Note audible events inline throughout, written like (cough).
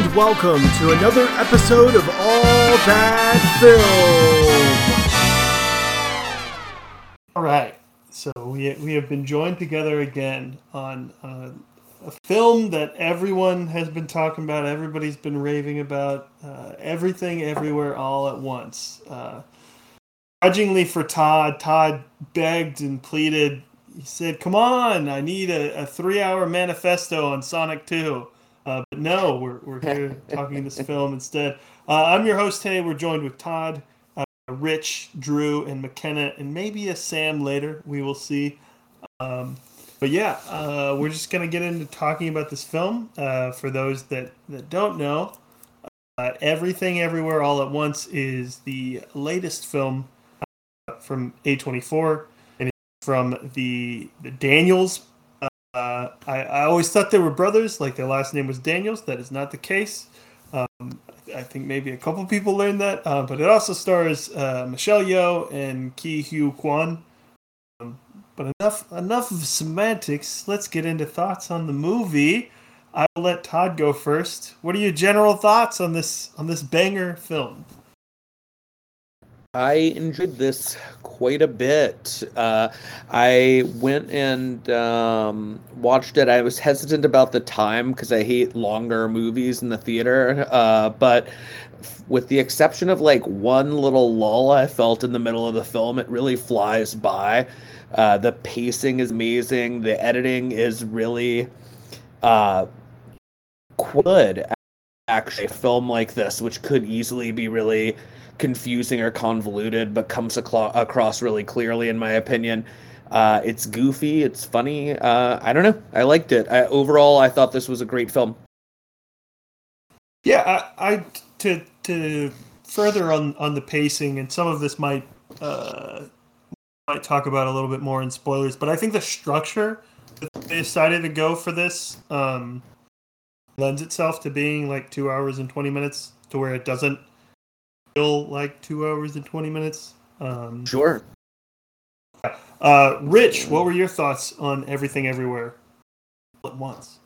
and welcome to another episode of All That Film. All right, so we we have been joined together again on uh, a film that everyone has been talking about, everybody's been raving about, uh, everything, everywhere, all at once. Uh, grudgingly for Todd, Todd begged and pleaded. He said, "Come on, I need a, a three-hour manifesto on Sonic 2. Uh, but no, we're, we're here talking this (laughs) film instead. Uh, I'm your host today. We're joined with Todd, uh, Rich, Drew, and McKenna, and maybe a Sam later. We will see. Um, but yeah, uh, we're just going to get into talking about this film. Uh, for those that, that don't know, uh, Everything Everywhere All at Once is the latest film from A24 and from the, the Daniels I, I always thought they were brothers, like their last name was Daniels. That is not the case. Um, I think maybe a couple people learned that, uh, but it also stars uh, Michelle Yeoh and Ke Huy Quan. Um, but enough enough of semantics. Let's get into thoughts on the movie. I will let Todd go first. What are your general thoughts on this on this banger film? I enjoyed this quite a bit. Uh, I went and um, watched it. I was hesitant about the time because I hate longer movies in the theater. Uh, but with the exception of like one little lull I felt in the middle of the film, it really flies by. Uh, the pacing is amazing. The editing is really uh, good. Actually, a film like this, which could easily be really confusing or convoluted, but comes aclo- across really clearly, in my opinion. Uh, it's goofy, it's funny. Uh, I don't know. I liked it. I, overall, I thought this was a great film. Yeah, I, I to to further on on the pacing, and some of this might uh, might talk about a little bit more in spoilers, but I think the structure they decided to go for this um, lends itself to being like two hours and twenty minutes, to where it doesn't feel like two hours and 20 minutes. Um, sure. Uh, Rich, what were your thoughts on Everything Everywhere at once?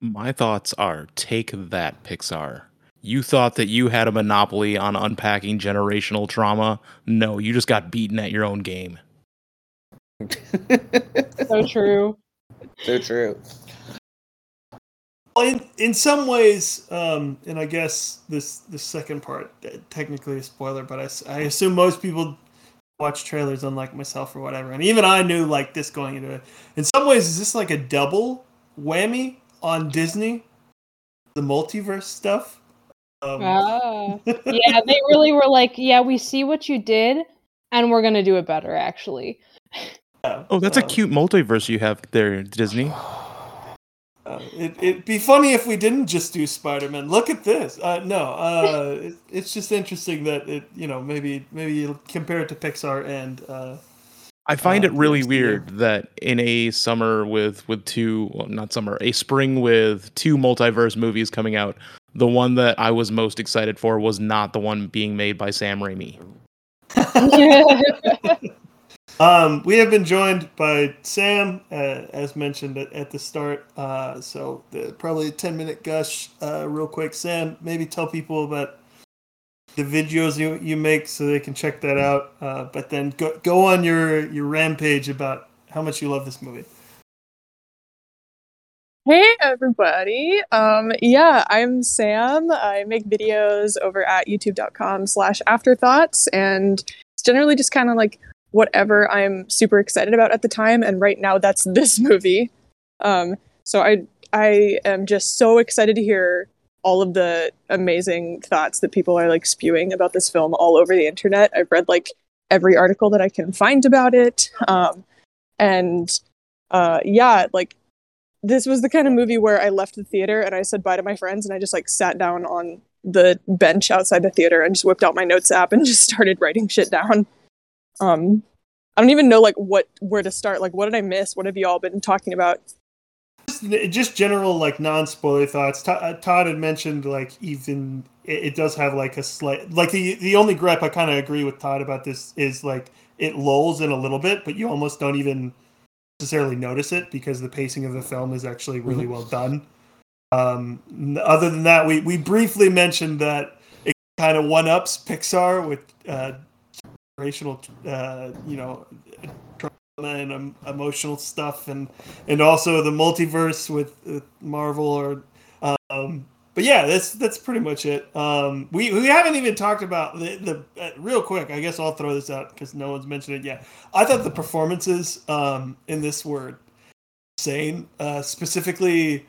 My thoughts are take that, Pixar. You thought that you had a monopoly on unpacking generational trauma. No, you just got beaten at your own game. (laughs) so true. So true in in some ways, um, and I guess this the second part uh, technically a spoiler, but I, I assume most people watch trailers unlike myself or whatever, and even I knew like this going into it. In some ways, is this like a double whammy on Disney, the multiverse stuff? Um, ah, yeah, they really were like, yeah, we see what you did, and we're gonna do it better, actually. oh, that's a uh, cute multiverse you have there, Disney. Uh, it, it'd be funny if we didn't just do Spider-Man. Look at this. Uh, no, uh, (laughs) it, it's just interesting that it, you know, maybe maybe you compare it to Pixar and. Uh, I find it uh, really weird that in a summer with with two, well, not summer, a spring with two multiverse movies coming out, the one that I was most excited for was not the one being made by Sam Raimi. (laughs) (laughs) Um, we have been joined by Sam, uh, as mentioned at, at the start. Uh, so the, probably a ten minute gush, uh, real quick. Sam, maybe tell people about the videos you, you make so they can check that out. Uh, but then go go on your your rampage about how much you love this movie. Hey everybody. Um, yeah, I'm Sam. I make videos over at youtube.com slash afterthoughts and it's generally just kind of like whatever I'm super excited about at the time. And right now, that's (laughs) this movie. Um, so I I am just so excited to hear all of the amazing thoughts that people are like spewing about this film all over the internet. I've read like every article that I can find about it. Um, and uh, yeah, like this was the kind of movie where I left the theater and I said bye to my friends and I just like sat down on the bench outside the theater and just whipped out my notes app and (laughs) just started writing shit down. Um, I don't even know like what where to start. Like, what did I miss? What have you all been talking about? Just general like non spoiler thoughts. Uh, Todd had mentioned like even it, it, does have like a slight like the the only grip I kind of agree with Todd about this is like it lulls in a little bit, but you almost don't even necessarily notice it because the pacing of the film is actually really mm-hmm. well done. Um, other than that, we, we briefly mentioned that it kind of one ups Pixar with uh, generational, uh, you know, trauma and um, emotional stuff, and and also the multiverse with, with Marvel or. Um, but yeah, that's that's pretty much it. Um, we we haven't even talked about the the uh, real quick. I guess I'll throw this out because no one's mentioned it yet. I thought the performances um, in this were insane. Uh, specifically,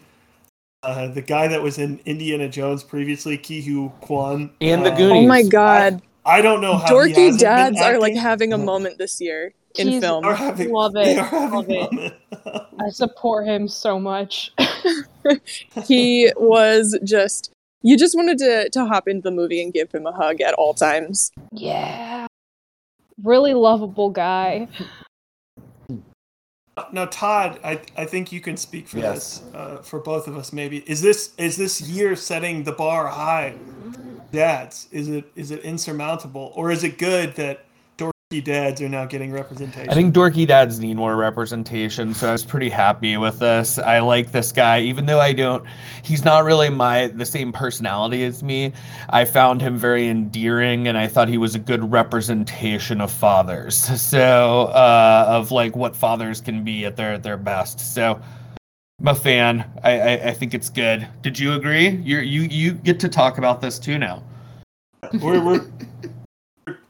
uh, the guy that was in Indiana Jones previously, Kihu Kwan, And the uh, Goonies. Oh my god. I don't know how Dorky hasn't dads are like having a moment this year in He's- film. Having, Love it, love it. (laughs) I support him so much. (laughs) he was just you just wanted to to hop into the movie and give him a hug at all times. yeah. Really lovable guy. Now, Todd, I I think you can speak for Yes. this uh, for both of us. Maybe is this is this year setting the bar high? Dads, is it is it insurmountable, or is it good that dorky dads are now getting representation? I think dorky dads need more representation, so I was pretty happy with this. I like this guy, even though I don't. He's not really my the same personality as me. I found him very endearing, and I thought he was a good representation of fathers. (laughs) So uh, of like what fathers can be at their their best. So. I'm a fan. I, I, I think it's good. Did you agree? You you you get to talk about this too now. (laughs) we're we're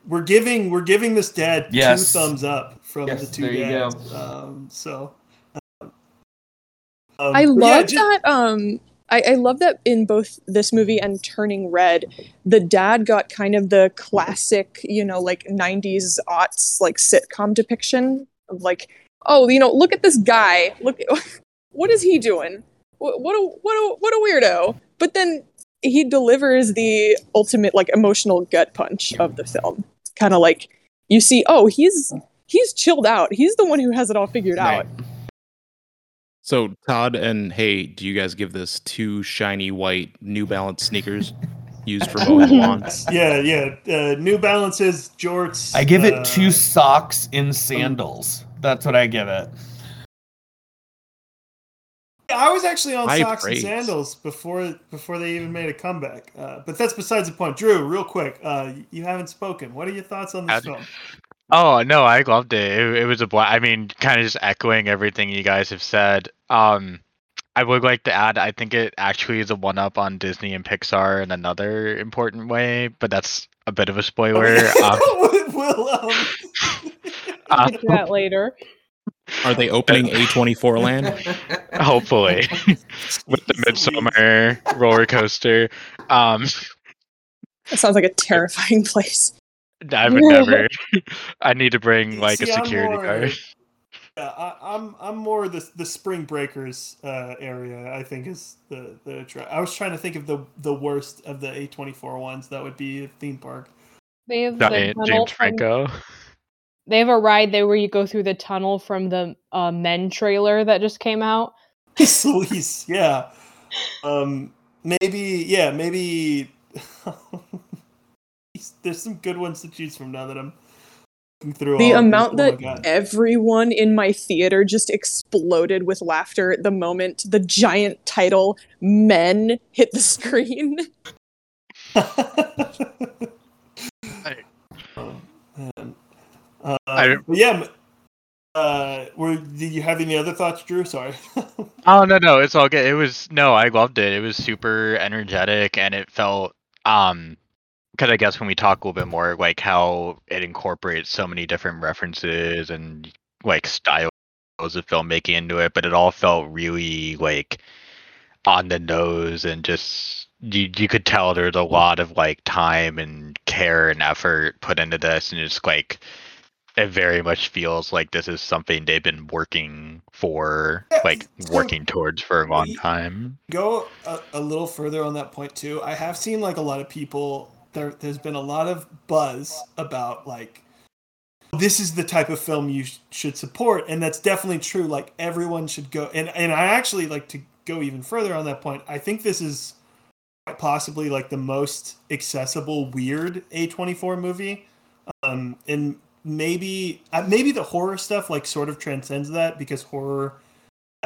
we're giving we're giving this dad Yes. two thumbs up from Yes, the two there you go. dads. Um, so. um, I love yeah, ju- that um I, I love that in both this movie and Turning Red, the dad got kind of the classic, you know, like 90s aughts like sitcom depiction of like, oh, you know, look at this guy. Look (laughs) what is he doing? What, what a what a what a weirdo. But then he delivers the ultimate like emotional gut punch of the film. Kind of like you see, oh, he's he's chilled out. He's the one who has it all figured out. So Todd and Hey, do you guys give this two shiny white New Balance sneakers used for mowing lawns? (laughs) Yeah, yeah. Uh, New Balances, jorts. I give uh, it two socks in sandals. That's what I give it. I was actually on High socks praise. and sandals before before they even made a comeback. Uh, but that's besides the point. Drew, real quick, uh, you haven't spoken. What are your thoughts on this How'd- film? Oh no, I loved it. It, it was a blast. I mean, kind of just echoing everything you guys have said. Um, I would like to add. I think it actually is a one up on Disney and Pixar in another important way, but that's a bit of a spoiler. (laughs) um, we'll, um, (laughs) uh, Get to that later. Are they opening A24 land? (laughs) hopefully, (laughs) with the Midsommar roller coaster. Um, That sounds like a terrifying place. I would (laughs) never. I need to bring like a See, I'm security more- guard. Yeah, I, I'm I'm more the the Spring Breakers uh, area. I think is the the. Tra- I was trying to think of the the worst of the A24 ones. That would be a theme park. They have Johnny- the tunnel James from- Franco. They have a ride there where you go through the tunnel from the uh, Men trailer that just came out. (laughs) Sleaze, yeah. Um, maybe, yeah, maybe. (laughs) There's some good ones to choose from now that I'm looking through. The all of these. amount Oh that God. everyone in my theater just exploded with laughter at the moment the giant title Men hit the screen. (laughs) oh, man. Um, I- but yeah. Uh, were did you have any other thoughts, Drew? Sorry. (laughs) Oh no no, it's all good. It was no, I loved it. It was super energetic and it felt um because I guess when we talk a little bit more like how it incorporates so many different references and like styles of filmmaking into it, but it all felt really like on the nose and just you you could tell there's a lot of like time and care and effort put into this and it's like it very much feels like this is something they've been working for Yeah, like so- working towards for a long time go a, a little further on that point too. I have seen like a lot of people. There, there's been a lot of buzz about like this is the type of film you sh- should support, and that's definitely true. Like everyone should go, and and I actually like to go even further on that point. I think this is possibly like the most accessible weird A24 movie, um, and maybe uh, maybe the horror stuff like sort of transcends that because horror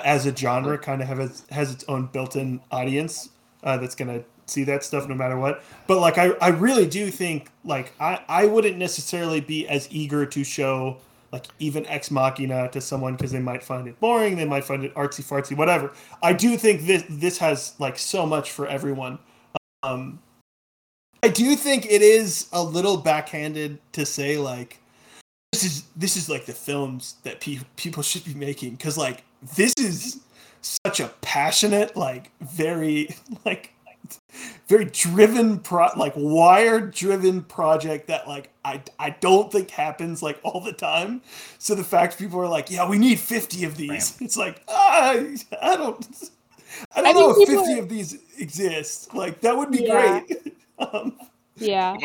as a genre kind of have its, has its own built-in audience uh, that's gonna see that stuff no matter what. But like I, I really do think like I, I wouldn't necessarily be as eager to show like even Ex Machina to someone because they might find it boring, they might find it artsy fartsy, whatever. I do think this this has like so much for everyone. Um, I do think it is a little backhanded to say like this is this is like the films that pe- people should be making because like this is such a passionate like very (laughs) like very driven pro like wired driven project that like I I don't think happens like all the time. So the fact people are like, yeah, we need 50 of these. (laughs) It's like, ah, I don't I don't I know if 50 are- of these exist. Like that would be Yeah. great. (laughs) um, Yeah.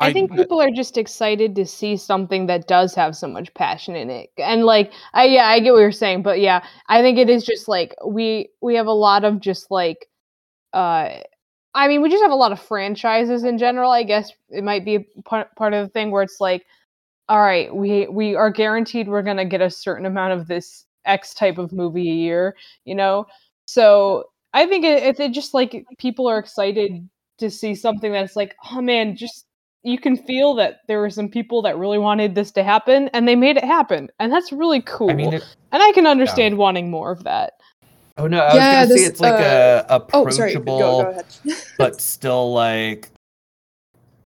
I think people are just excited to see something that does have so much passion in it. And like I yeah, I get what you're saying, but yeah, I think it is just like we we have a lot of just like uh I mean, we just have a lot of franchises in general. I guess it might be part part of the thing where it's like all right, we we are guaranteed we're going to get a certain amount of this X type of movie a year, you know? So, I think it, it, it just like people are excited to see something that's like, oh man, just you can feel that there were some people that really wanted this to happen and they made it happen. And that's really cool. I mean, it, and I can understand wanting more of that. oh no, I Yeah, was gonna this, say it's like uh, a Oh, sorry. Go, approachable, go (laughs) but still like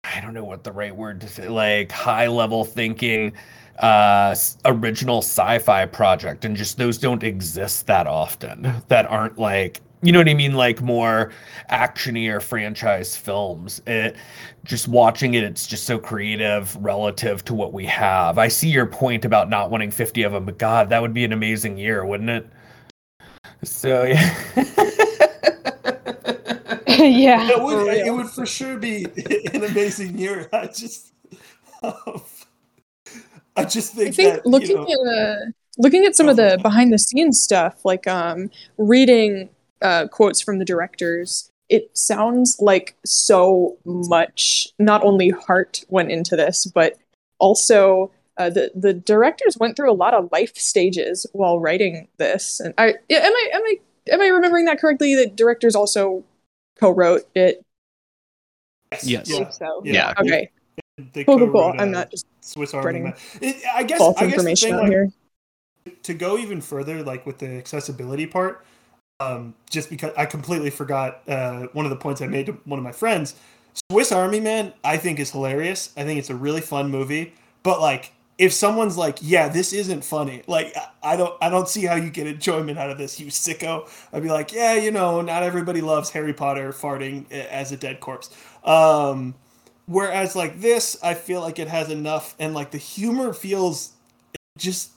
I don't know what the right word to say, like high level thinking, uh, original sci-fi project, and just those don't exist that often. That aren't like you know what I mean, like more actiony or franchise films. It just watching it, it's just so creative relative to what we have. I see your point about not wanting fifty of them, but God, that would be an amazing year, wouldn't it? So yeah. (laughs) yeah. it would it would for sure be (laughs) an amazing year. I just I just think, I think that looking you know, at uh, looking at some of the behind the scenes stuff, like um, reading uh, quotes from the directors, it sounds like so much not only heart went into this, but also uh, the the directors went through a lot of life stages while writing this. And I yeah, am I am I am I remembering that correctly? The directors also co-wrote it. Yes. I Yeah, so. Yeah. Okay, they cool, cool, cool. I'm uh, not just Swiss Army spreading Man. It, I guess false I guess the information thing, like, here. to go even further, like with the accessibility part, um, just because I completely forgot uh, one of the points I made to one of my friends. Swiss Army Man, I think is hilarious. I think it's a really fun movie. But like, if someone's like, "Yeah, this isn't funny," like I- don't, I don't see how you get enjoyment out of this, you sicko. I'd be like, "Yeah, you know, not everybody loves Harry Potter farting uh, as a dead corpse." Um, whereas like this, I feel like it has enough, and like the humor feels just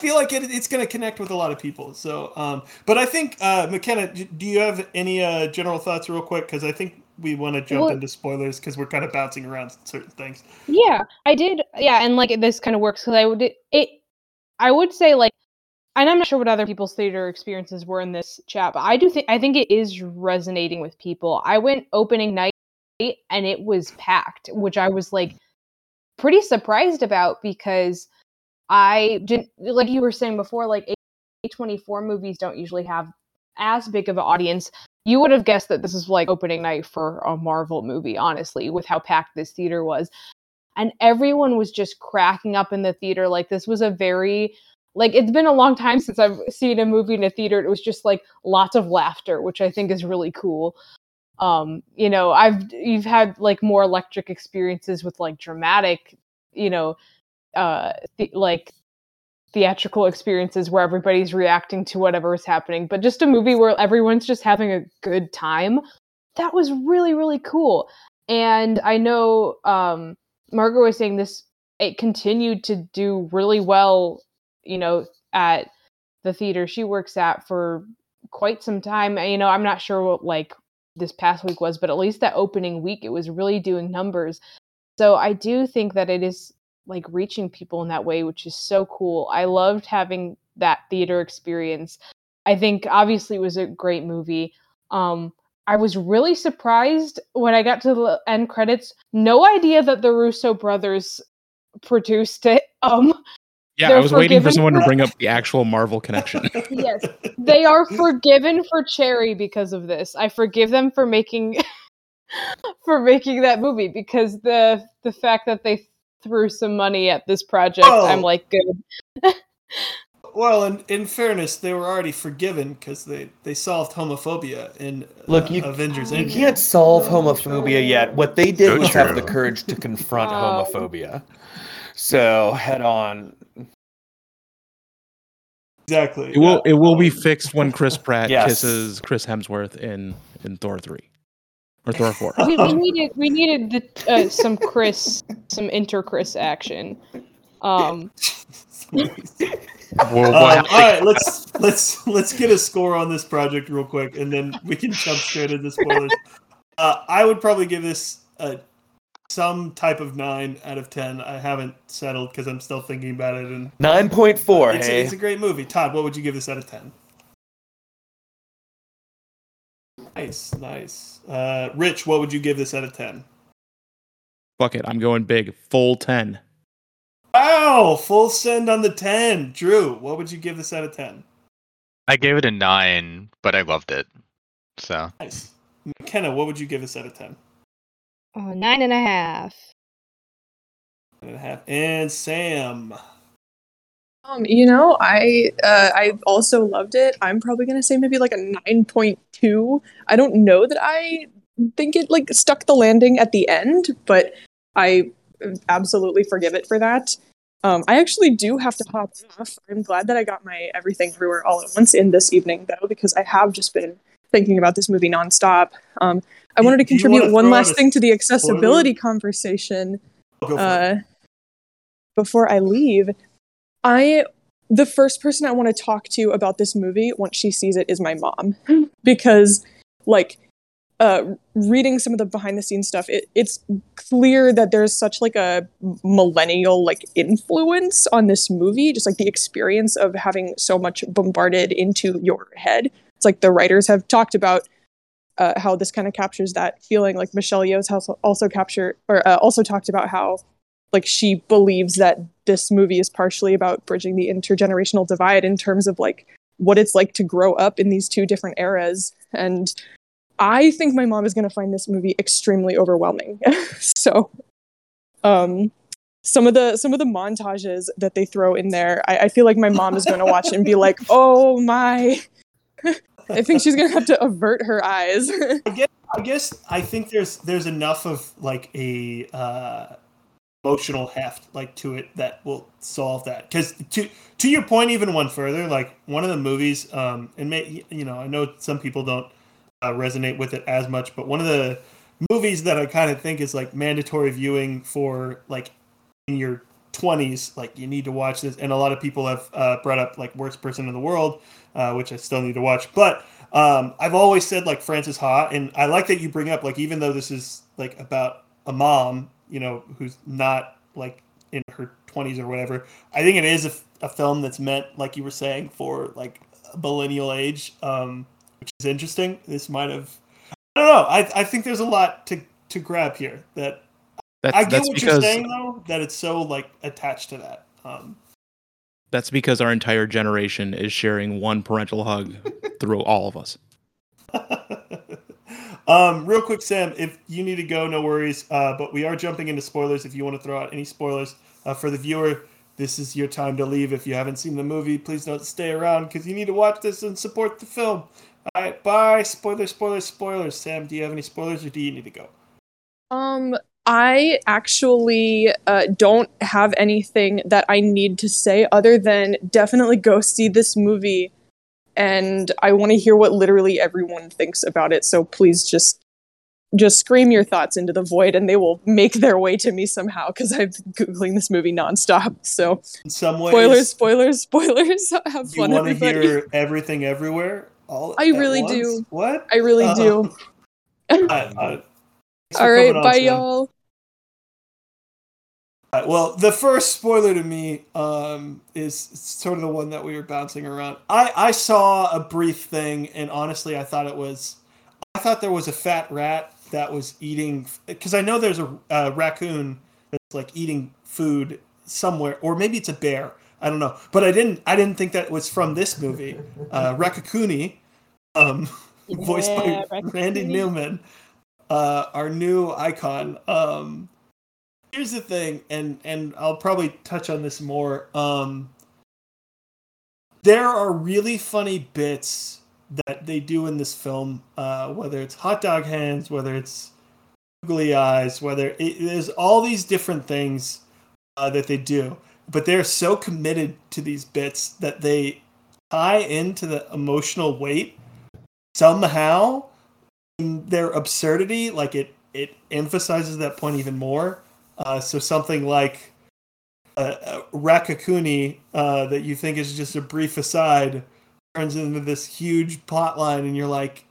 feel like it, it's going to connect with a lot of people. So, um, but I think uh, McKenna, do you have any uh, general thoughts, real quick? Because I think we want to jump Well- into spoilers because we're kind of bouncing around certain things. Yeah, I did. Yeah, and like this kind of works because I would it. I would say like, and I'm not sure what other people's theater experiences were in this chat, but I do think I think it is resonating with people. I went opening night and it was packed, which I was like pretty surprised about because I didn't like you were saying before, like A24 movies don't usually have as big of an audience. You would have guessed that this is like opening night for a Marvel movie, honestly, with how packed this theater was. And everyone was just cracking up in the theater. Like this was a very like it's been a long time since i've seen a movie in a theater. It was just like lots of laughter which i think is really cool. Um you know i've you've had like more electric experiences with like dramatic you know uh like theatrical experiences where everybody's reacting to whatever is happening but just a movie where everyone's just having a good time that was really really cool and i know um Margaret was saying this it continued to do really well, you know, at the theater she works at for quite some time. You know, I'm not sure what like this past week was, but at least that opening week it was really doing numbers. So I do think that it is like reaching people in that way, which is so cool. I loved having that theater experience. I think obviously it was a great movie. Um I was really surprised when I got to the end credits. No idea that the Russo brothers produced it. (laughs) Um, Yeah, I was waiting for someone to bring up the actual Marvel connection. (laughs) yes, they are forgiven for Cherry because of this. I forgive them for making (laughs) for making that movie because the the fact that they threw some money at this project, I'm Oh. like good. Well, in, in fairness, they were already forgiven because they, they solved homophobia in Look, uh, you- Avengers. You Endgame. can't solve homophobia yet. What they did So was have the courage to confront Um, homophobia. So head on. Exactly. It will yeah. it will be fixed when Chris Pratt Yes. kisses Chris Hemsworth in in Thor three or Thor four. we, we needed we needed the, uh, some Chris some inter Chris action. Um, (laughs) Well, Um, all right, let's let's let's get a score on this project real quick, and then we can jump straight into spoilers. Uh, I would probably give this a some type of nine out of ten. I haven't settled because I'm still thinking about it, and 9.4, it's, hey. it's a great movie. Todd, what would you give this out of ten? Nice, nice. Uh, Rich, what would you give this out of ten? Fuck it, I'm going big, full ten. Wow, full send on the ten. Drew, what would you give this out of ten? I gave it a nine, but I loved it. So Nice. McKenna, what would you give this out of ten? oh, nine and a half. Nine and a half. And Sam. Um, you know, I uh, I also loved it. I'm probably gonna say maybe like a nine point two. I don't know that I think it like stuck the landing at the end, but I absolutely forgive it for that. Um, I actually do have to hop off. I'm glad that I got my everything everywhere all at once in this evening though, because I have just been thinking about this movie nonstop. Um, I wanted to contribute one last thing to the spoiler? accessibility conversation Go for it. uh, before I leave, I the first person I want to talk to about this movie once she sees it is my mom. (laughs) Because like uh reading some of the behind the scenes stuff it, it's clear that there's such like a millennial like influence on this movie just like the experience of having so much bombarded into your head. It's like the writers have talked about uh, how this kind of captures that feeling like michelle yeoh's also, also capture or uh, also talked about how like she believes that this movie is partially about bridging the intergenerational divide in terms of like what it's like to grow up in these two different eras. And i think my mom is going to find this movie extremely overwhelming. (laughs) So um some of the some of the montages that they throw in there i, I feel like my mom is going to watch and be (laughs) like oh my. I think she's going to have to avert her eyes. I guess I think there's there's enough of like a uh, emotional heft like to it that will solve that. Because to to your point, even one further, like one of the movies, um, and may, you know, I know some people don't uh, resonate with it as much, but one of the movies that I kind of think is like mandatory viewing for like in your 20s like you need to watch this and a lot of people have uh, brought up like worst person in the world uh, which i still need to watch but um, i've always said like Frances Ha and i like that you bring up like even though this is like about a mom you know who's not like in her 20s or whatever i think it is a film that's meant like you were saying for like a millennial age um, which is interesting this might have i don't know i, I think there's a lot to to grab here that That's I get what because you're saying though, that it's so like attached to that. Um, that's because our entire generation is sharing one parental hug (laughs) through all of us. (laughs) um, real quick, Sam, if you need to go, no worries. Uh, but we are jumping into spoilers. If you want to throw out any spoilers uh, for the viewer, this is your time to leave. If you haven't seen the movie, please don't stay around because you need to watch this and support the film. All right, bye. Spoilers, spoilers, spoilers. Sam, do you have any spoilers or do you need to go? Um, I actually uh, don't have anything that I need to say other than definitely go see this movie, and I want to hear what literally everyone thinks about it. So please just just scream your thoughts into the void, and they will make their way to me somehow because I've been googling this movie nonstop. So In some ways, spoilers, spoilers, spoilers. (laughs) Have you fun, want to hear everything everywhere? All I really once? do. What? I really Uh, do. (laughs) I- I- All right, on, bye, y'all. Right, well, the first spoiler to me um, is sort of the one that we were bouncing around. I, I saw a brief thing, and honestly, I thought it was, I thought there was a fat rat that was eating, because I know there's a, a raccoon that's like eating food somewhere, or maybe it's a bear. I don't know, but I didn't I didn't think that was from this movie. Uh, Raccacoonie, um, (laughs) voiced Yeah, by Randy Newman, uh, our new icon. Um, here's the thing, and and I'll probably touch on this more. Um, there are really funny bits that they do in this film, uh, whether it's hot dog hands, whether it's googly eyes, whether it, there's all these different things uh, that they do, but they're so committed to these bits that they tie into the emotional weight somehow in their absurdity like it it emphasizes that point even more uh, so something like uh, uh, Raccacoonie uh, that you think is just a brief aside turns into this huge plot line and you're like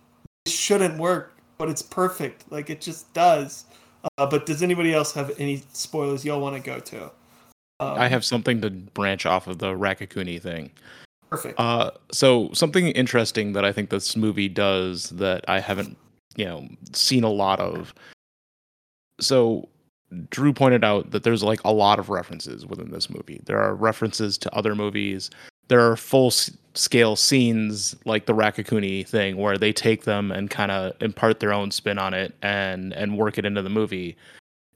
this shouldn't work but it's perfect like it just does uh, but does anybody else have any spoilers y'all want to go to um, I have something to branch off of the Raccacoonie thing. perfect Uh, so something interesting that I think this movie does that I haven't, you know, seen a lot of. So Drew pointed out that there's like a lot of references within this movie. There are references to other movies. There are full s- scale scenes like the Raccacoonie thing where they take them and kind of impart their own spin on it and and work it into the movie.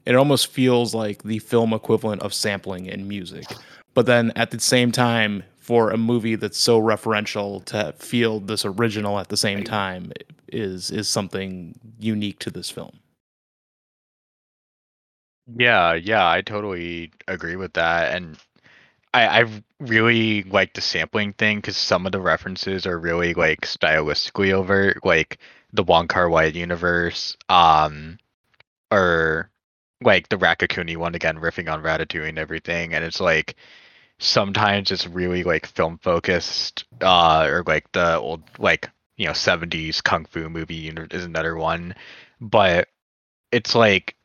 It almost feels like the film equivalent of sampling in music but then at the same time for a movie that's so referential to feel this original at the same time is is something unique to this film Yeah, yeah, I totally agree with that. And I, I really like the sampling thing because some of the references are really like stylistically overt, like the Wong Kar Wai universe, um, or like the Raccacoonie one again, riffing on Ratatouille and everything. And it's like sometimes it's really like film focused, uh, or like the old like you know 70s kung fu movie is another one, but it's like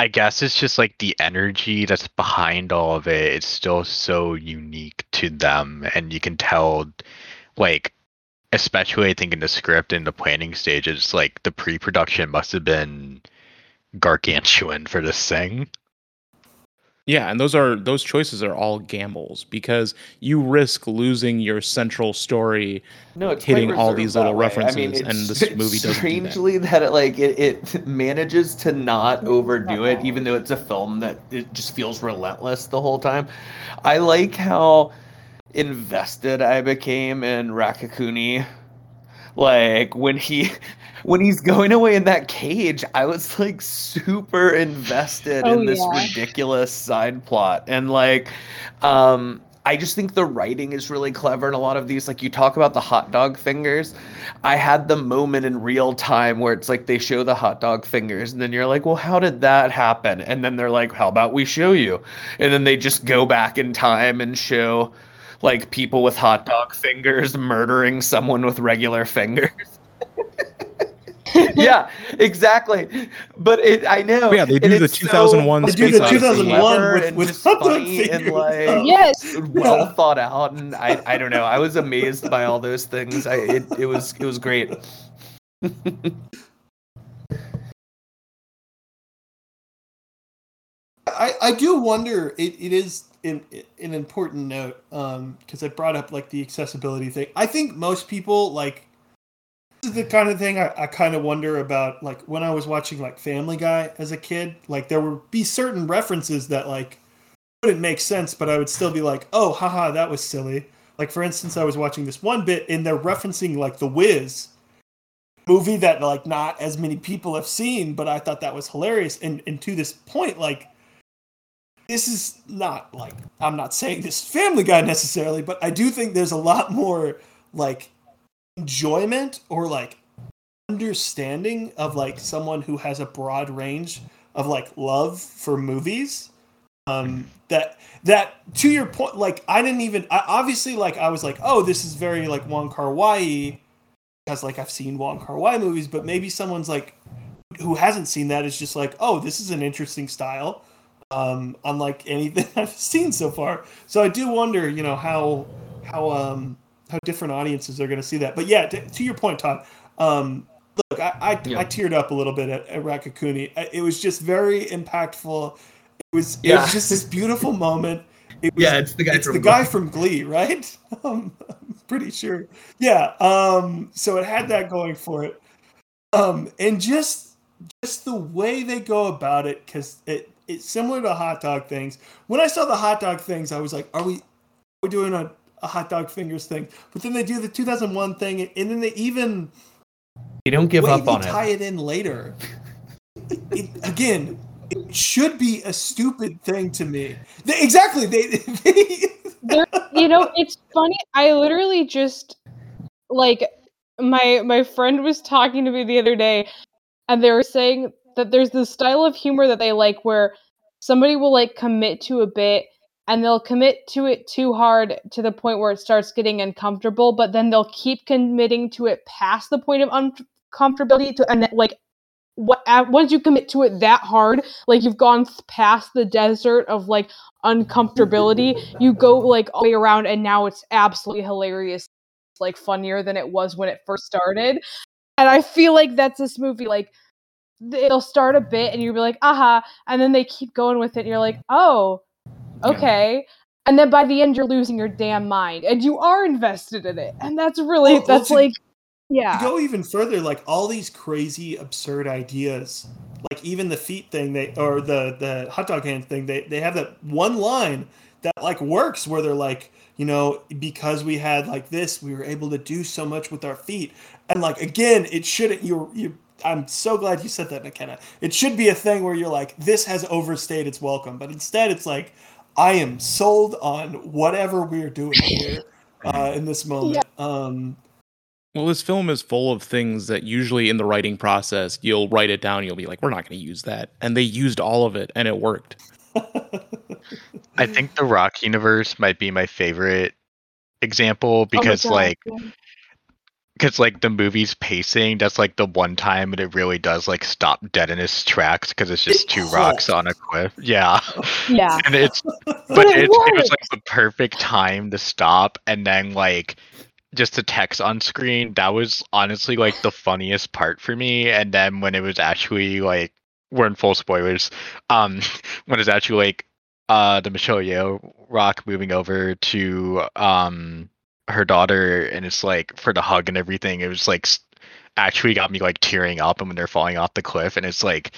I guess it's just like the energy that's behind all of it. It's still so unique to them, and you can tell, like, especially I think in the script and the planning stages, like the pre-production must have been gargantuan for this thing. Yeah and those are those choices are all gambles because you risk losing your central story No, hitting all these little way. references, I mean, and it's- this it's (laughs) movie doesn't do that. strangely that. it like it, it manages to not (laughs) overdo it, even though it's a film that it just feels relentless the whole time. I like how invested I became in Raccacoonie. Like when he when he's going away in that cage, I was like super invested Oh, in this yeah. ridiculous side plot. And like um I just think the writing is really clever in a lot of these. Like you talk about the hot dog fingers. I had the moment in real time where it's like they show the hot dog fingers, and then you're like, well, how did that happen? And then they're like, how about we show you? And then they just go back in time and show like people with hot dog fingers murdering someone with regular fingers. (laughs) yeah, exactly. But it, I know. Yeah, they and do the it's 2001 They do the Odyssey. 2001 clever with- and with just funny and like Yes. (laughs) well thought out and I, I don't know i was amazed by all those things i it, it was it was great I, I do wonder it, it is an, an important note um, because I brought up like the accessibility thing. I think most people like this is the kind of thing I, I kind of wonder about like when I was watching like Family Guy as a kid, like there would be certain references that like wouldn't make sense, but I would still be like, oh haha, that was silly. Like for instance, I was watching this one bit and they're referencing like The Wiz movie that like not as many people have seen, but I thought that was hilarious. And and to this point, like this is not like I'm not saying this Family Guy necessarily, but I do think there's a lot more like enjoyment or like understanding of like someone who has a broad range of like love for movies. Um, that that to your point, like I didn't even I, obviously like I was like, oh, this is very like Wong Kar Wai because like I've seen Wong Kar Wai movies, but maybe someone's like who hasn't seen that is just like, oh, this is an interesting style um, unlike anything (laughs) I've seen so far. So I do wonder, you know, how how um, how different audiences are going to see that. But yeah, to, to your point, Todd. Um, look, I I, Yeah. I teared up a little bit at, at Raccacoonie. It was just very impactful. It was it Yeah. was just this beautiful moment. It was, Yeah, it's the guy it's from the guy from Glee, right? (laughs) Um, I'm pretty sure. Yeah. Um, so it had that going for it, um, and just just the way they go about it, because it it's similar to hot dog things. When I saw the hot dog things, I was like, "Are we are we doing a, a hot dog fingers thing?" But then they do the 2001 thing, and then they even They don't give up on tie it. Tie it in later. (laughs) It, again, it should be a stupid thing to me. They, exactly. They, they you know (laughs) it's funny i literally just like my my friend was talking to me the other day and they were saying that there's this style of humor that they like where somebody will like commit to a bit and they'll commit to it too hard to the point where it starts getting uncomfortable but then they'll keep committing to it past the point of uncomfortability to and like what uh, once you commit to it that hard like you've gone past the desert of like uncomfortability you go like all the way around and now it's absolutely hilarious like funnier than it was when it first started. And i feel like that's this movie like it'll start a bit and you'll be like aha and then they keep going with it and you're like oh okay and then by the end you're losing your damn mind and you are invested in it and that's really Well, well, that's to- like to yeah go even further, like all these crazy, absurd ideas, like even the feet thing, they or the the hot dog hand thing, they they have that one line that like works where they're like, you know, because we had like this, we were able to do so much with our feet, and like again, it shouldn't. You you. I'm so glad you said that, McKenna. It should be a thing where you're like, this has overstayed its welcome, but instead, it's like, I am sold on whatever we're doing here (laughs) uh, in this moment. Um, Well, this film is full of things that usually in the writing process, you'll write it down, you'll be like, we're not going to use that. And they used all of it and it worked. (laughs) I think the Rock universe might be my favorite example Oh because God, like yeah. Because like the movie's pacing that's like the one time it really does like stop dead in its tracks because it's just It two rocks on a cliff. Yeah. Yeah. (laughs) And it's (laughs) but, But it it's, it was like the perfect time to stop and then like just the text on screen that was honestly like the funniest part for me. And then when it was actually like we're in full spoilers um (laughs) when it's actually like uh the michelle Yeoh rock moving over to um her daughter and it's like for the hug and everything it was like actually got me like tearing up and when they're falling off the cliff and it's like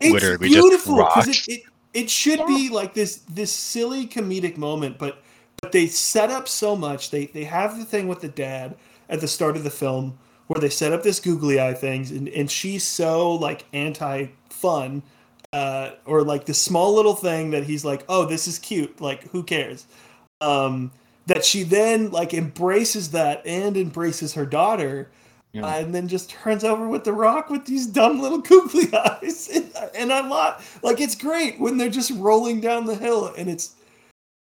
It's literally beautiful because it, it it should be like this this silly comedic moment, but but they set up so much. They they have the thing with the dad at the start of the film where they set up this googly eye things, and and she's so like anti fun, uh, or like this small little thing that he's like, oh, this is cute. Like who cares? Um, that she then like embraces that and embraces her daughter Yeah. uh, and then just turns over with the rock with these dumb little (laughs) googly eyes. And, and I lot like it's great when they're just rolling down the hill, and it's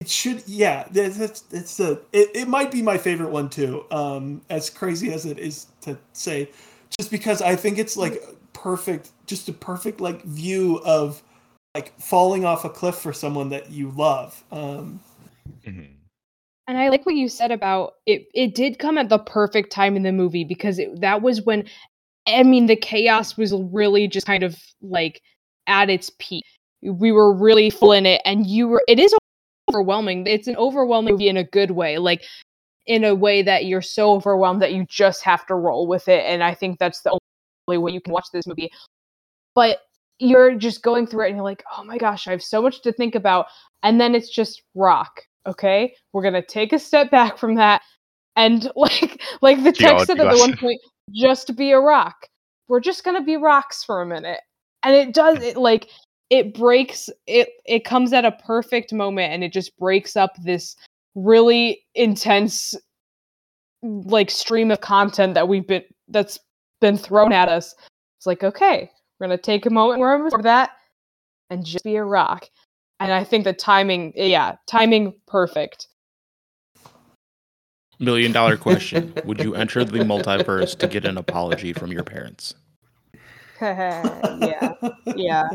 it should yeah that's that's it's a it, it might be my favorite one too. Um, as crazy as it is to say, just because I think it's like perfect, just a perfect like view of like falling off a cliff for someone that you love. Um, And I like what you said about it. It did come at the perfect time in the movie because it, that was when, I mean, the chaos was really just kind of like at its peak. We were really full in it, and you were. It is overwhelming. It's an overwhelming movie in a good way, like in a way that you're so overwhelmed that you just have to roll with it. And I think that's the only way you can watch this movie. But you're just going through it, and you're like, oh my gosh, I have so much to think about. And then it's just rock okay? We're gonna take a step back from that and (laughs) like like the text said at the one point just be a rock. We're just gonna be rocks for a minute. And it does it like it breaks it it comes at a perfect moment and it just breaks up this really intense like stream of content that we've been that's been thrown at us. It's like okay we're gonna take a moment where that and just be a rock and I think the timing, yeah, timing perfect. Million dollar question Would you enter the multiverse to get an apology from your parents? (laughs) yeah, yeah.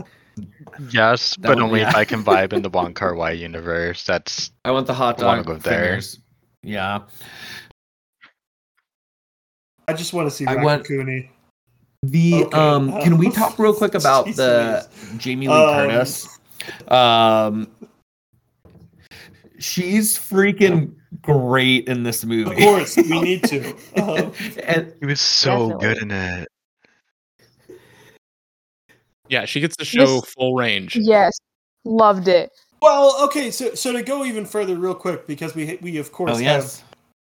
Yes, That but one, only if yeah. I can vibe in the Wong Kar Wai universe. That's I want the hot I wanna dog go there. Yeah. I just want to see I Rocky want- Cooney. The Okay, um can we talk real quick (laughs) about the Jamie Lee Um, Curtis? Um she's freaking great in this movie. Of course, we need to. Um, (laughs) and He was so good in it. Yeah, she gets to show This- full range. Yes, loved it. well, okay, so so to go even further, real quick, because we we of course oh have yes,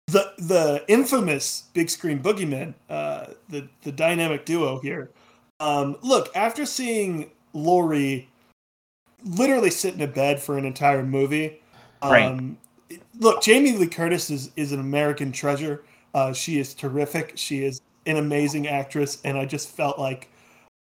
the the infamous big screen boogeyman, uh, the the dynamic duo here. Um, look, after seeing Lori literally sit in a bed for an entire movie, Right. um, look, Jamie Lee Curtis is is an American treasure. Uh, she is terrific. She is an amazing actress, and I just felt like.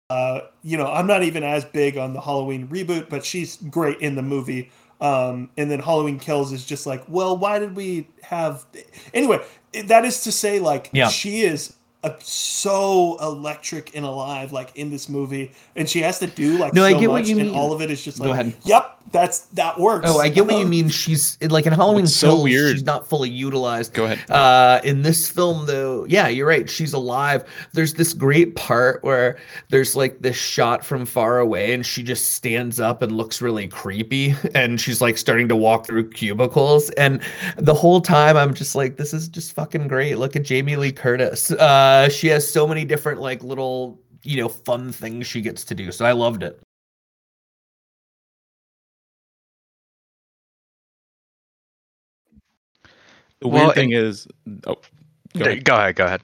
Uh, you know, I'm not even as big on the Halloween reboot, but she's great in the movie. Um, and then Halloween Kills is just like, well, why did we have? Anyway, that is to say, like, Yeah. she is uh so electric and alive, like in this movie, and she has to do like No, so I get what much, you and mean. all of it is just like, Go like, ahead. yep, that's that works. Oh, I get what you mean. She's like in Halloween What's so Kills, weird- She's not fully utilized. Go ahead. Uh, in this film, though, yeah, you're right. She's alive. There's this great part where there's like this shot from far away, and she just stands up and looks really creepy, (laughs) and she's like starting to walk through cubicles, and the whole time I'm just like, this is just fucking great. Look at Jamie Lee Curtis. Uh, she has so many different like little you know fun things she gets to do. So I loved it. The Well, weird thing is, oh, go Go ahead. ahead. Go ahead.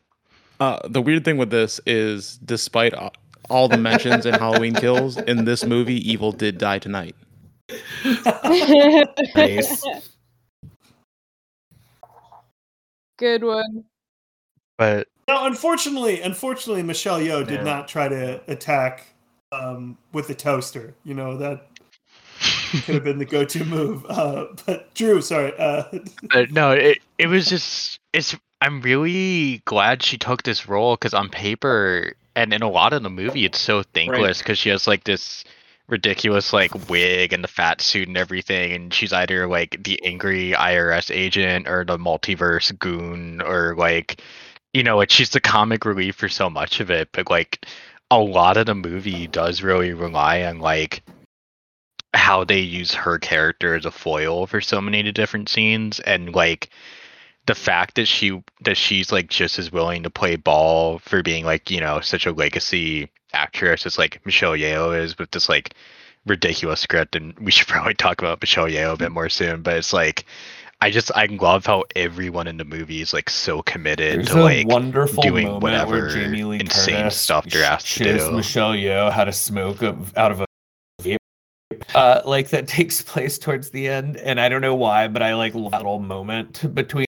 Uh, the weird thing with this is, despite all the mentions in Halloween Kills, in this movie, evil did die tonight. (laughs) Nice. Good one. But Now, unfortunately, unfortunately, Michelle Yeoh did Yeah. not try to attack um, with the toaster. You know that could have been the go-to move. Uh, but Drew, sorry. Uh, (laughs) Uh, no, it it was just it's. I'm really glad she took this role because on paper and in a lot of the movie, it's so thankless because she has like this ridiculous like wig and the fat suit and everything, and she's either like the angry IRS agent or the multiverse goon or like, you know, like she's the comic relief for so much of it, but like a lot of the movie does really rely on like how they use her character as a foil for so many different scenes and like the fact that she that she's like just as willing to play ball for being like you know such a legacy actress as like Michelle Yeoh is with this like ridiculous script and we should (laughs) probably talk about Michelle Yeoh a bit more soon but it's like I just I love how everyone in the movie is like so committed There's to like wonderful doing whatever where Jamie Lee insane Curtis stuff they're asked to shows do. Michelle Yeoh how to smoke out of a vape. Uh, like that (laughs) takes place towards the end, and I don't know why, but I like that little moment between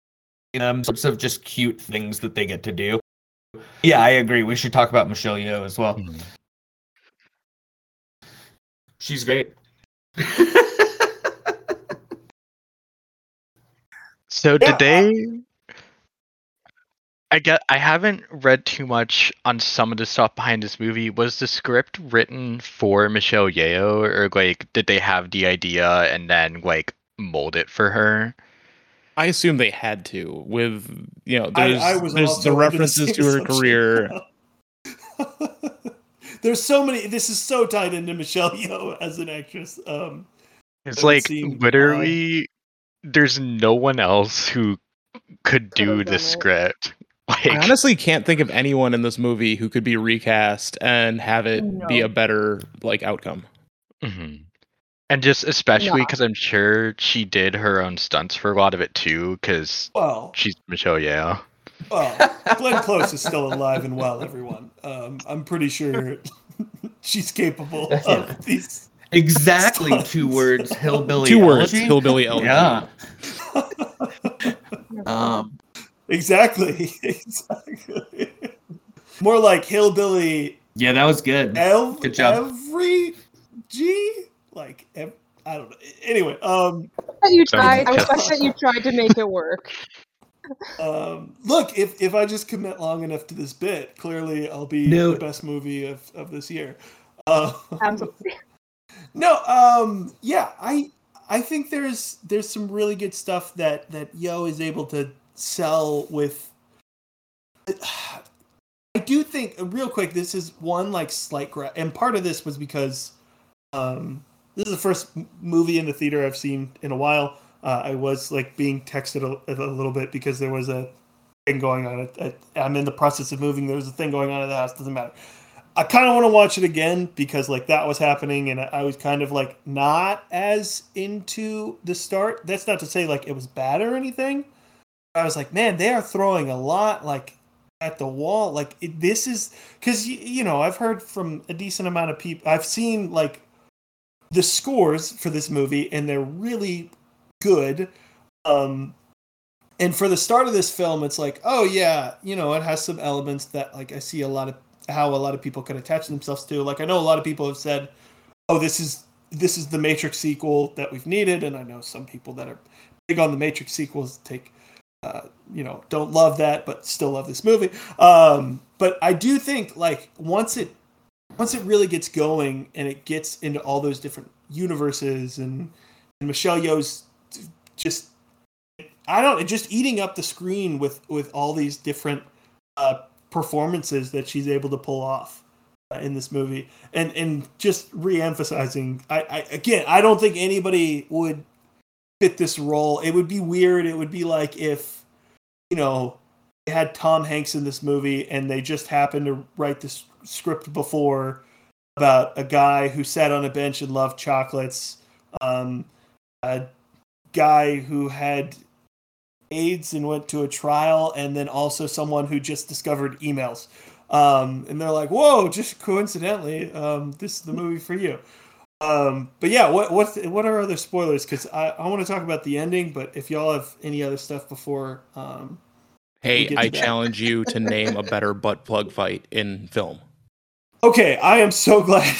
them, sorts of just cute things that they get to do. Yeah, I agree. We should talk about Michelle Yeoh as well. Mhm. She's great. (laughs) So Yeah, did they? I get. I haven't read too much on some of the stuff behind this movie. Was the script written for Michelle Yeoh, or like did they have the idea and then like mold it for her? I assume they had to, with you know, there's I was there's the references to her career. (laughs) There's so many. This is so tied into Michelle Yeoh as an actress. Um, It's like seem odd. literally, there's no one else who could do the it. script. (laughs) Like, I honestly can't think of anyone in this movie who could be recast and have it be a better like outcome. Mhm. And just especially No. because I'm sure she did her own stunts for a lot of it too, because well, she's Michelle Yeoh. well, (laughs) Glenn Close is still alive and well. Everyone, um, I'm pretty sure (laughs) she's capable of these. Exactly Stunts. two words. Hillbilly. Two words, elegy? hillbilly elegy. Yeah. (laughs) Um, exactly, (laughs) exactly. More like hillbilly. yeah, that was good. Ev- Good job. Every G, like ev- I don't know. Anyway, um, That you tried. I just- respect that you tried to make it work. (laughs) Um, look, if if I just commit long enough to this bit, clearly I'll be No. the best movie of, of this year. Uh, Absolutely. No, um, yeah, I I think there's there's some really good stuff that that Yeoh is able to sell with. (sighs) I do think, real quick, this is one like slight and part of this was because um, this is the first movie in the theater I've seen in a while. uh, I was like being texted a, a little bit because there was a thing going on. At, at, I'm in the process of moving. There was a thing going on at the house. Doesn't matter. I kind of want to watch it again because like that was happening and I was kind of like not as into the start. That's not to say like it was bad or anything. I was like, man, they are throwing a lot like at the wall. Like it, this is because you, you know I've heard from a decent amount of people. I've seen like the scores for this movie and they're really good. Um, and for the start of this film, it's like, oh yeah, you know, it has some elements that like I see a lot of how a lot of people can attach themselves to. Like I know a lot of people have said, "Oh, this is this is the Matrix sequel that we've needed," and I know some people that are big on the Matrix sequels take, uh, you know, don't love that, but still love this movie. Um, but I do think like once it once it really gets going and it gets into all those different universes and, and Michelle Yeoh's just I don't just eating up the screen with with all these different uh, performances that she's able to pull off uh, in this movie, and and just re-emphasizing. I, I again, I don't think anybody would fit this role. It would be weird. It would be like if you know they had Tom Hanks in this movie and they just happened to write this script before about a guy who sat on a bench and loved chocolates. Um, a guy who had AIDS and went to a trial, and then also someone who just discovered emails. Um, and they're like, "Whoa!" Just coincidentally, um, this is the movie for you. Um, but yeah, what what what are other spoilers? Because I, I want to talk about the ending, but if y'all have any other stuff before, um, hey, I challenge you to name a better butt plug fight in film. Okay, I am so (laughs) glad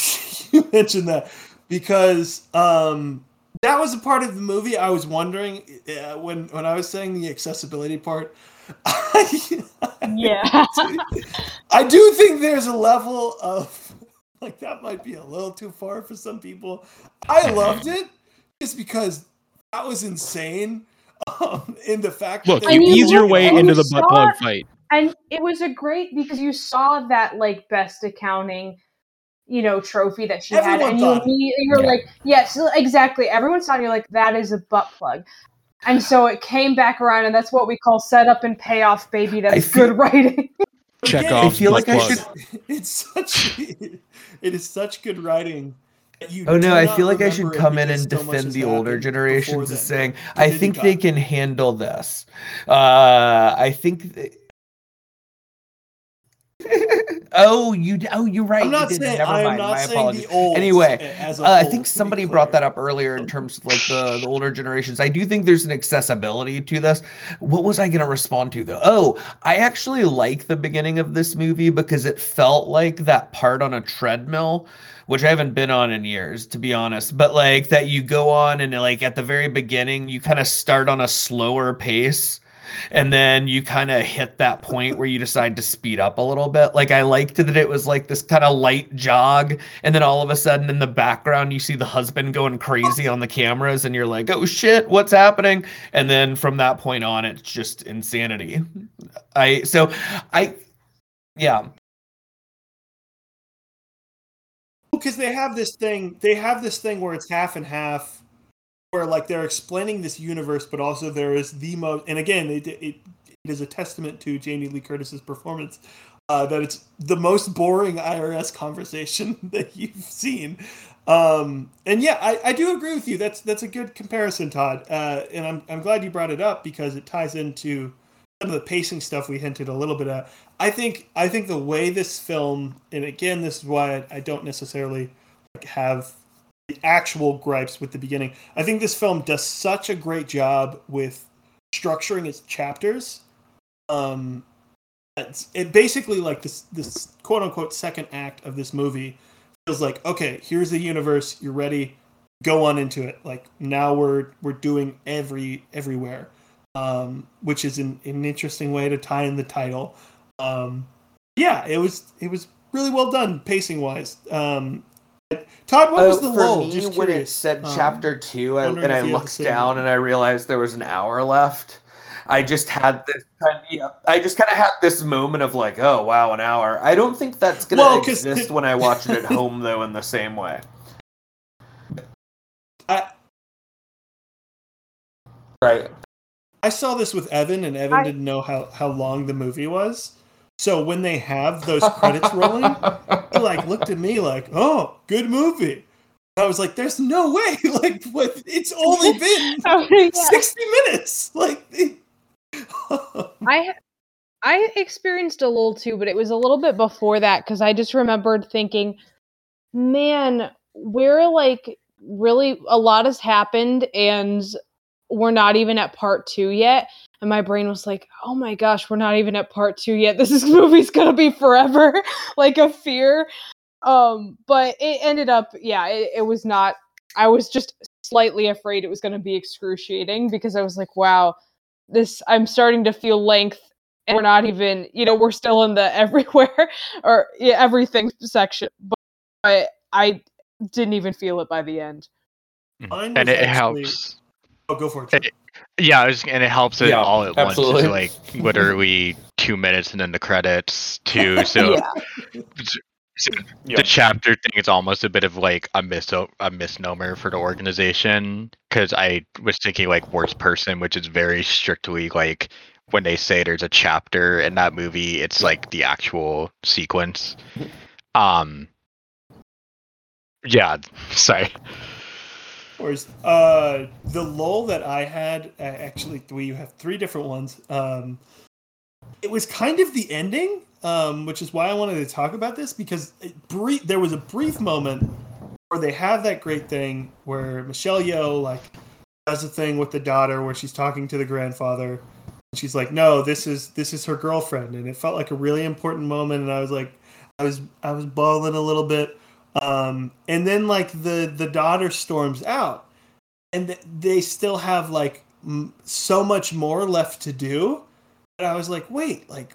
you mentioned that because um, that was a part of the movie I was wondering uh, when when I was saying the accessibility part. Yeah. (laughs) I do think there's a level of like that might be a little too far for some people. I (laughs) loved it just because that was insane. Um, in the fact Look, that you you ease your way into you the butt saw plug fight. and it was a great because you saw that like best accounting you know trophy that she had and you immediately you're Yeah. like yes exactly everyone saw it you're like that is a butt plug and so it came back around and that's what we call setup and payoff baby that's feel- good writing (laughs) Check Again, off I feel butt like I should- (laughs) It's such it is such good writing. you Oh no, I feel like I should come in and defend has the older generations before as then. saying, I think they can handle this. Uh, I think. th- oh, you. Oh, you're right. I'm not saying Never mind. not My apologies. Anyway, Uh, I think somebody brought that up earlier in terms of like the, the older generations. I do think there's an accessibility to this. What was I going to respond to though? Oh, I actually like the beginning of this movie because it felt like that part on a treadmill, which I haven't been on in years, to be honest. But like that you go on and like at the very beginning, you kind of start on a slower pace and then you kind of hit that point where you decide to speed up a little bit. Like I liked that it was like this kind of light jog, and then all of a sudden in the background you see the husband going crazy on the cameras, and you're like, "Oh shit, what's happening?" And then from that point on, it's just insanity. I so I yeah because they have this thing they have this thing where it's half and half where like they're explaining this universe but also there is the most and again it, it, it is a testament to jamie lee curtis's performance uh, that it's the most boring irs conversation (laughs) that you've seen. Um, and yeah I, I do agree with you. That's that's a good comparison todd. Uh, and I'm, I'm glad you brought it up because it ties into some of the pacing stuff we hinted a little bit at. I think I think the way this film, and again, this is why I, don't necessarily have actual gripes with the beginning. I think this film does such a great job with structuring its chapters. Um, it basically like this this quote unquote second act of this movie feels like okay, here's the universe, you're ready, go on into it. Like now we're we're doing every everywhere, um, which is an, an interesting way to tie in the title. Um, yeah, it was it was really well done pacing wise. Um, Todd, what was Oh, the for lull? me, Just when it said Um, chapter two, I, and I if you have the looked down and I realized there was an hour left. I just had this kind of, I just kind of had this moment of like, oh wow, an hour. I don't think that's gonna Well, 'cause exist when I watch it at (laughs) home though, in the same way. I, Right. I saw this with Evan, and Evan I- didn't know how, how long the movie was. So when they have those credits rolling, he (laughs) (laughs) like looked at me like, "Oh, good movie." I was like, "There's no way! (laughs) Like, what? It's only (laughs) been Oh, yeah. sixty minutes. Like, I I experienced a little too, but it was a little bit before that because I just remembered thinking, man, we're like really a lot has happened and we're not even at part two yet. And my brain was like, oh my gosh, we're not even at part two yet. (laughs) This is movie's gonna be forever, (laughs) like a fear. Um, but it ended up, yeah, it, it was not. I was just slightly afraid it was gonna be excruciating because I was like, wow, this I'm starting to feel length and we're not even you know we're still in the (laughs) everywhere or yeah, everything section but, but I didn't even feel it by the end. Mine and it actually- helps. oh, go for it. It- Yeah, was, and it helps it Yeah, all at absolutely. once. It's like literally two minutes and then the credits too. (laughs) So yeah. so Yeah. the chapter thing is almost a bit of like a mis a misnomer for the organization because I was thinking like worst person, which is very strictly like when they say there's a chapter in that movie, it's like the actual sequence. Um. Yeah, (laughs) sorry. Whereas uh, the lull that I had, actually, we have three different ones. Um, it was kind of the ending, um, which is why I wanted to talk about this because there was a brief moment where they have that great thing where Michelle Yeoh like does a thing with the daughter where she's talking to the grandfather. And she's like, "No, this is this is her girlfriend," and it felt like a really important moment. And I was like, I was I was bawling a little bit. Um, and then like the the daughter storms out, and they still have like m- so much more left to do. And I was like, wait, like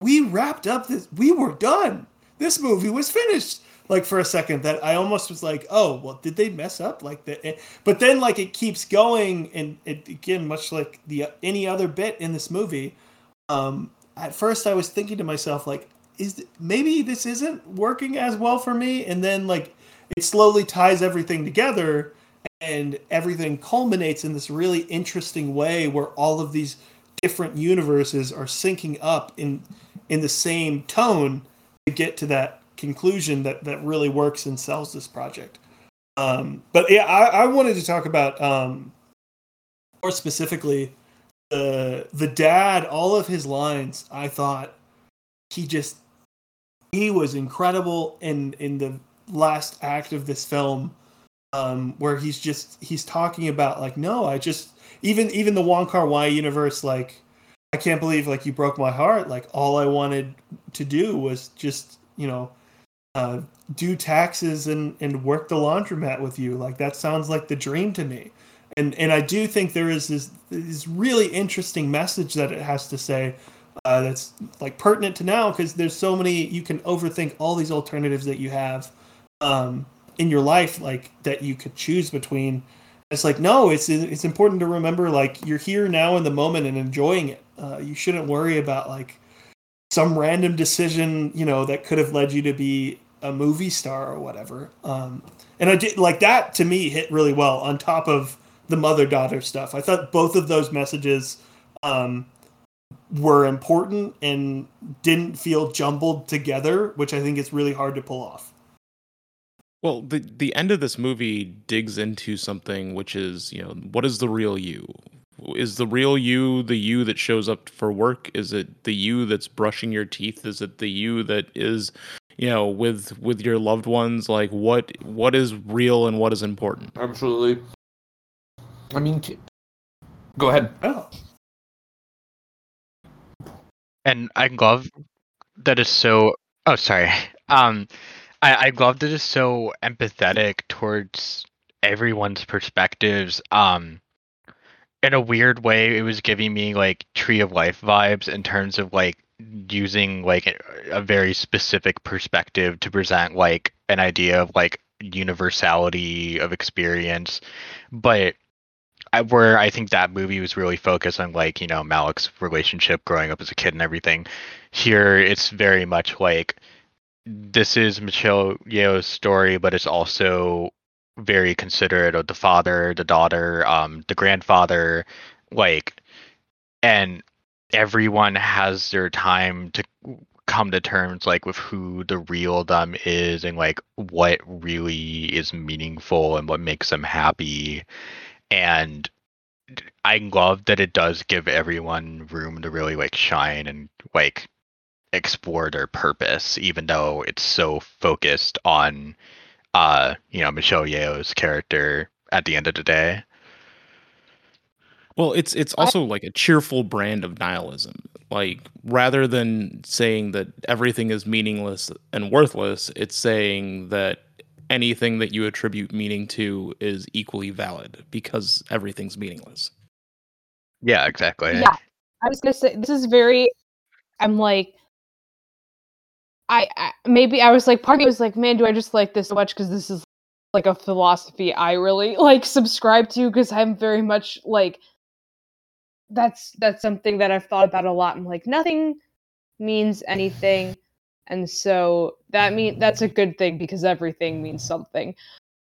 we wrapped up this, we were done. This movie was finished. Like for a second, that I almost was like, oh, well, did they mess up? Like that, but then like it keeps going, and it again, much like the any other bit in this movie. Um, at first, I was thinking to myself, like, is maybe this isn't working as well for me, and then like it slowly ties everything together, and everything culminates in this really interesting way where all of these different universes are syncing up in in the same tone to get to that conclusion that that really works and sells this project. Um, but yeah, I, I wanted to talk about um, more specifically the the dad. All of his lines, I thought he just he was incredible in in the last act of this film um where he's just he's talking about like no i just even even the Wong Kar Wai universe like i can't believe like you broke my heart. Like all i wanted to do was just you know uh do taxes and and work the laundromat with you. Like that sounds like the dream to me. And and i do think there is this this really interesting message that it has to say uh, that's like pertinent to now because there's so many you can overthink all these alternatives that you have um, in your life like that you could choose between. It's like no it's it's important to remember like you're here now in the moment and enjoying it. Uh, you shouldn't worry about like some random decision you know that could have led you to be a movie star or whatever. Um, and i did like that to me hit really well on top of the mother daughter stuff. I thought both of those messages um, were important and didn't feel jumbled together, which I think is really hard to pull off. Well, the the end of this movie digs into something which is, you know, what is the real you? Is the real you the you that shows up for work? Is it the you that's brushing your teeth? Is it the you that is, you know, with with your loved ones? Like what what is real and what is important? Absolutely. I mean, t- go ahead. Oh, And I love that is so. Oh, sorry. Um, I I love that it's so empathetic towards everyone's perspectives. Um, in a weird way, it was giving me like Tree of Life vibes in terms of like using like a, a very specific perspective to present like an idea of like universality of experience, but I, where I think that movie was really focused on like you know Malick's relationship growing up as a kid and everything. Here, it's very much like this is Michelle Yeoh's story, but it's also very considerate of the father, the daughter, um, the grandfather, like and everyone has their time to come to terms like with who the real them is and like what really is meaningful and what makes them happy and i love that it does give everyone room to really like shine and like explore their purpose even though it's so focused on uh you know michelle yeoh's character at the end of the day Well, it's it's also like a cheerful brand of nihilism. Like rather than saying that everything is meaningless and worthless, it's saying that anything that you attribute meaning to is equally valid because everything's meaningless. yeah exactly Yeah, I was gonna say this is very. I'm like, I, I maybe I was like part of me was like, man, do I just like this so much because this is like a philosophy I really (laughs) like subscribe to because I'm very much like. That's that's something that I've thought about a lot. I'm like, nothing means anything, and so that mean that's a good thing because everything means something.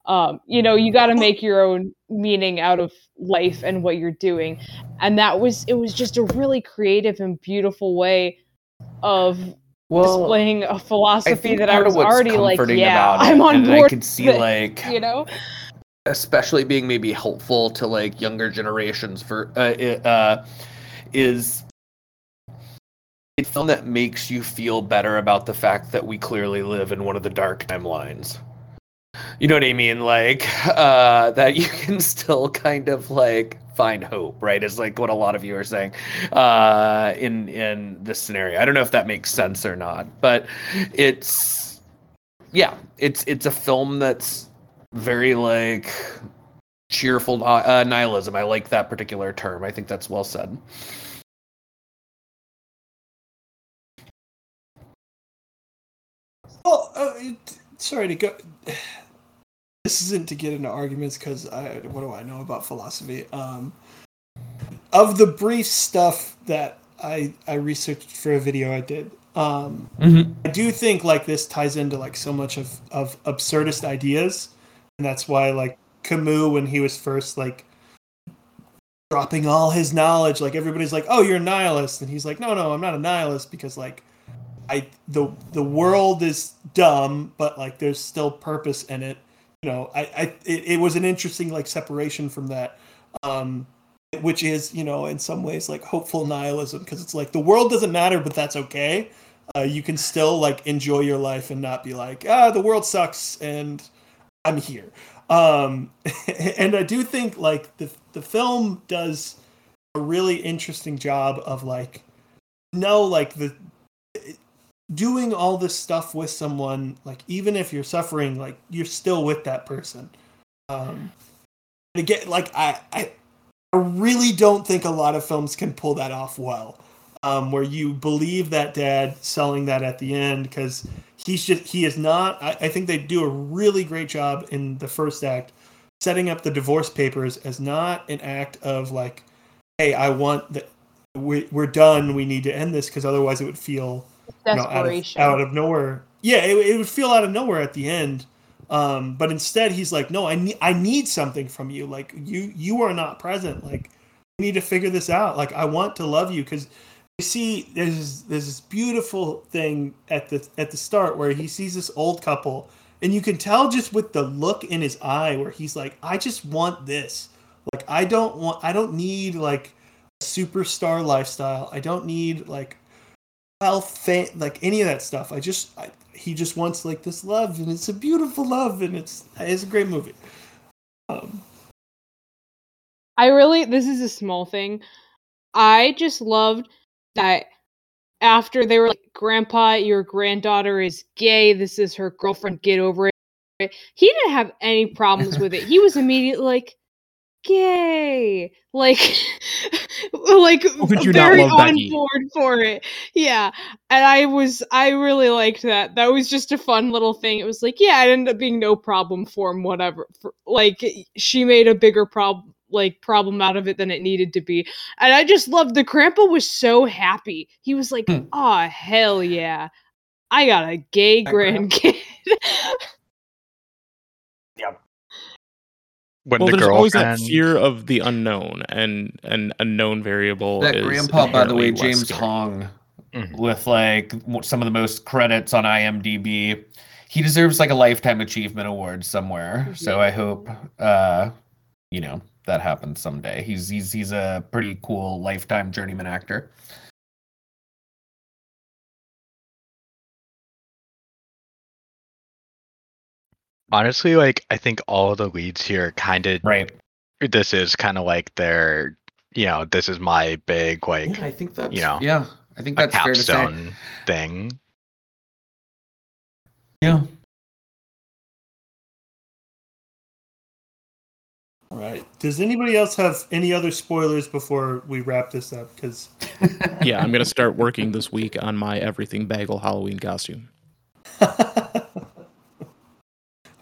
Um, you know, you got to make your own meaning out of life and what you're doing and that was it was just a really creative and beautiful way of displaying a philosophy think that I was already like, yeah, I'm on board. I could see with it," like you know, especially being maybe helpful to like younger generations for uh, uh is a film that makes you feel better about the fact that we clearly live in one of the dark timelines you know what i mean like (laughs) uh that you can still kind of like find hope right is like what a lot of you are saying uh in in this scenario i don't know if that makes sense or not but it's yeah it's it's a film that's very like cheerful uh, nihilism. I like that particular term. I think that's well said. Well, uh, sorry to go. (sighs) This isn't to get into arguments because I what do I know about philosophy? Um, of the brief stuff that I I researched for a video I did, um, Mm-hmm. I do think like this ties into like so much of of absurdist ideas, and that's why like Camus when he was first like dropping all his knowledge, like everybody's like, "Oh, you're a nihilist," and he's like, "No, no, I'm not a nihilist because like I the the world is dumb, but like there's still purpose in it." You know, I I it, it was an interesting like separation from that. Um, which is you know in some ways like hopeful nihilism because it's like the world doesn't matter but that's okay uh, you can still like enjoy your life and not be like ah the world sucks and i'm here um (laughs) and i do think like the the film does a really interesting job of like no like the doing all this stuff with someone like even if you're suffering like you're still with that person um again like i i I really don't think a lot of films can pull that off well. Um, where you believe that dad selling that at the end because he's just he is not. I, I think they do a really great job in the first act setting up the divorce papers as not an act of like, hey, I want that we, we're done. We need to end this because otherwise it would feel you know, out, of, out of nowhere. Yeah, it, it would feel out of nowhere at the end. Um, but instead, he's like, "No, I need I need something from you. Like you you are not present. Like we need to figure this out. Like I want to love you because you see there's this, there's this beautiful thing at the at the start where he sees this old couple and you can tell just with the look in his eye where he's like, I just want this. Like I don't want I don't need like a superstar lifestyle. I don't need like fame, like any of that stuff. I just I, he just wants like this love, and it's a beautiful love, and it's it's a great movie. Um, I really this is a small thing. I just loved that after they were like, Grandpa, your granddaughter is gay, this is her girlfriend, get over it. He didn't have any problems with it. He was immediately like, gay. Like (laughs) like How could you not very on Becky? board for it. Yeah. And I was I really liked that. That was just a fun little thing. It was like, yeah, it ended up being no problem for him, whatever. For, like she made a bigger problem like problem out of it than it needed to be. And I just loved the grandpa was so happy. He was like, Hmm. "Oh hell yeah. I got a gay grandkid." (laughs) when well, the there's always that fear of the unknown, and an unknown variable. That is grandpa, by the way, James scary. Hong, Mhm. with like some of the most credits on IMDb. He deserves like a lifetime achievement award somewhere. So I hope, uh, you know, that happens someday. He's he's he's a pretty cool lifetime journeyman actor. Honestly like i think all of the leads here kind of Right. this is kind of like their you know this is my big like Yeah, I think that's you know, yeah. I think a that's fair to say. capstone thing Yeah. All right. Does anybody else have any other spoilers before we wrap this up? Because (laughs) Yeah, I'm gonna start working this week on my everything bagel Halloween costume. (laughs)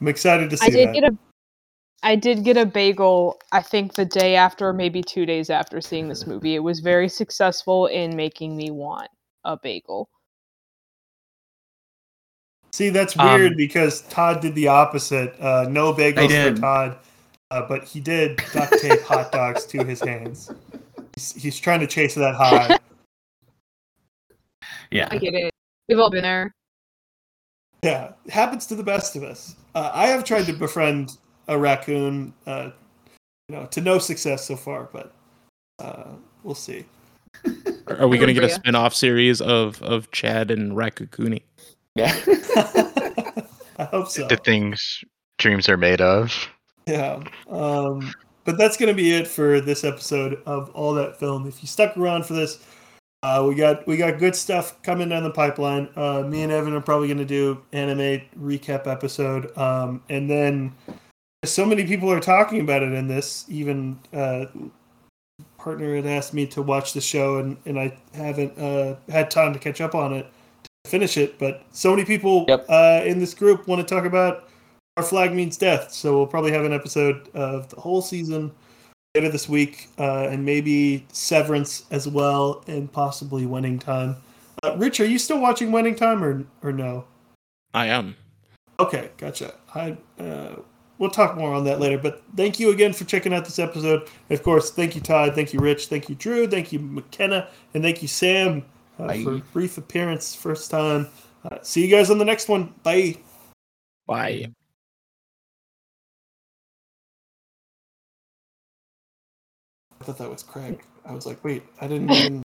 I'm excited to see I did that. get a I did get a bagel, I think the day after, maybe two days after seeing this movie. It was very successful in making me want a bagel. See, that's Um, weird because Todd did the opposite. Uh, no bagels for. Todd, uh, but he did duct tape hot (laughs) dogs to his hands. He's, he's trying to chase that high. Yeah. I get it. We've all been there. Yeah, it happens to the best of us. Uh, I have tried to befriend a raccoon, uh, you know, to no success so far, but uh, we'll see. Are are we gonna get a Bria. spin-off series of of Chad and Raccacoonie? Yeah. (laughs) I hope so. the things dreams are made of Yeah. Um, but that's going to be it for this episode of all that film. If you stuck around for this, uh, we got we got good stuff coming down the pipeline. Uh, me and Evan are probably going to do anime recap episode, um, and then so many people are talking about it in this. Even uh, partner had asked me to watch the show, and and I haven't uh, had time to catch up on it to finish it. But so many people Yep. uh, in this group want to talk about our flag means death. So we'll probably have an episode of the whole season later this week, uh, and maybe Severance as well, and possibly Winning Time. Uh, Rich, are you still watching Winning Time or or no? I am. Okay, gotcha. I uh, we'll talk more on that later. But thank you again for checking out this episode. And of course, thank you Todd, thank you Rich, thank you Drew, thank you McKenna, and thank you Sam uh, for a brief appearance, first time. Uh, see you guys on the next one. Bye. Bye. I thought that was Craig. I was like, wait, I didn't even.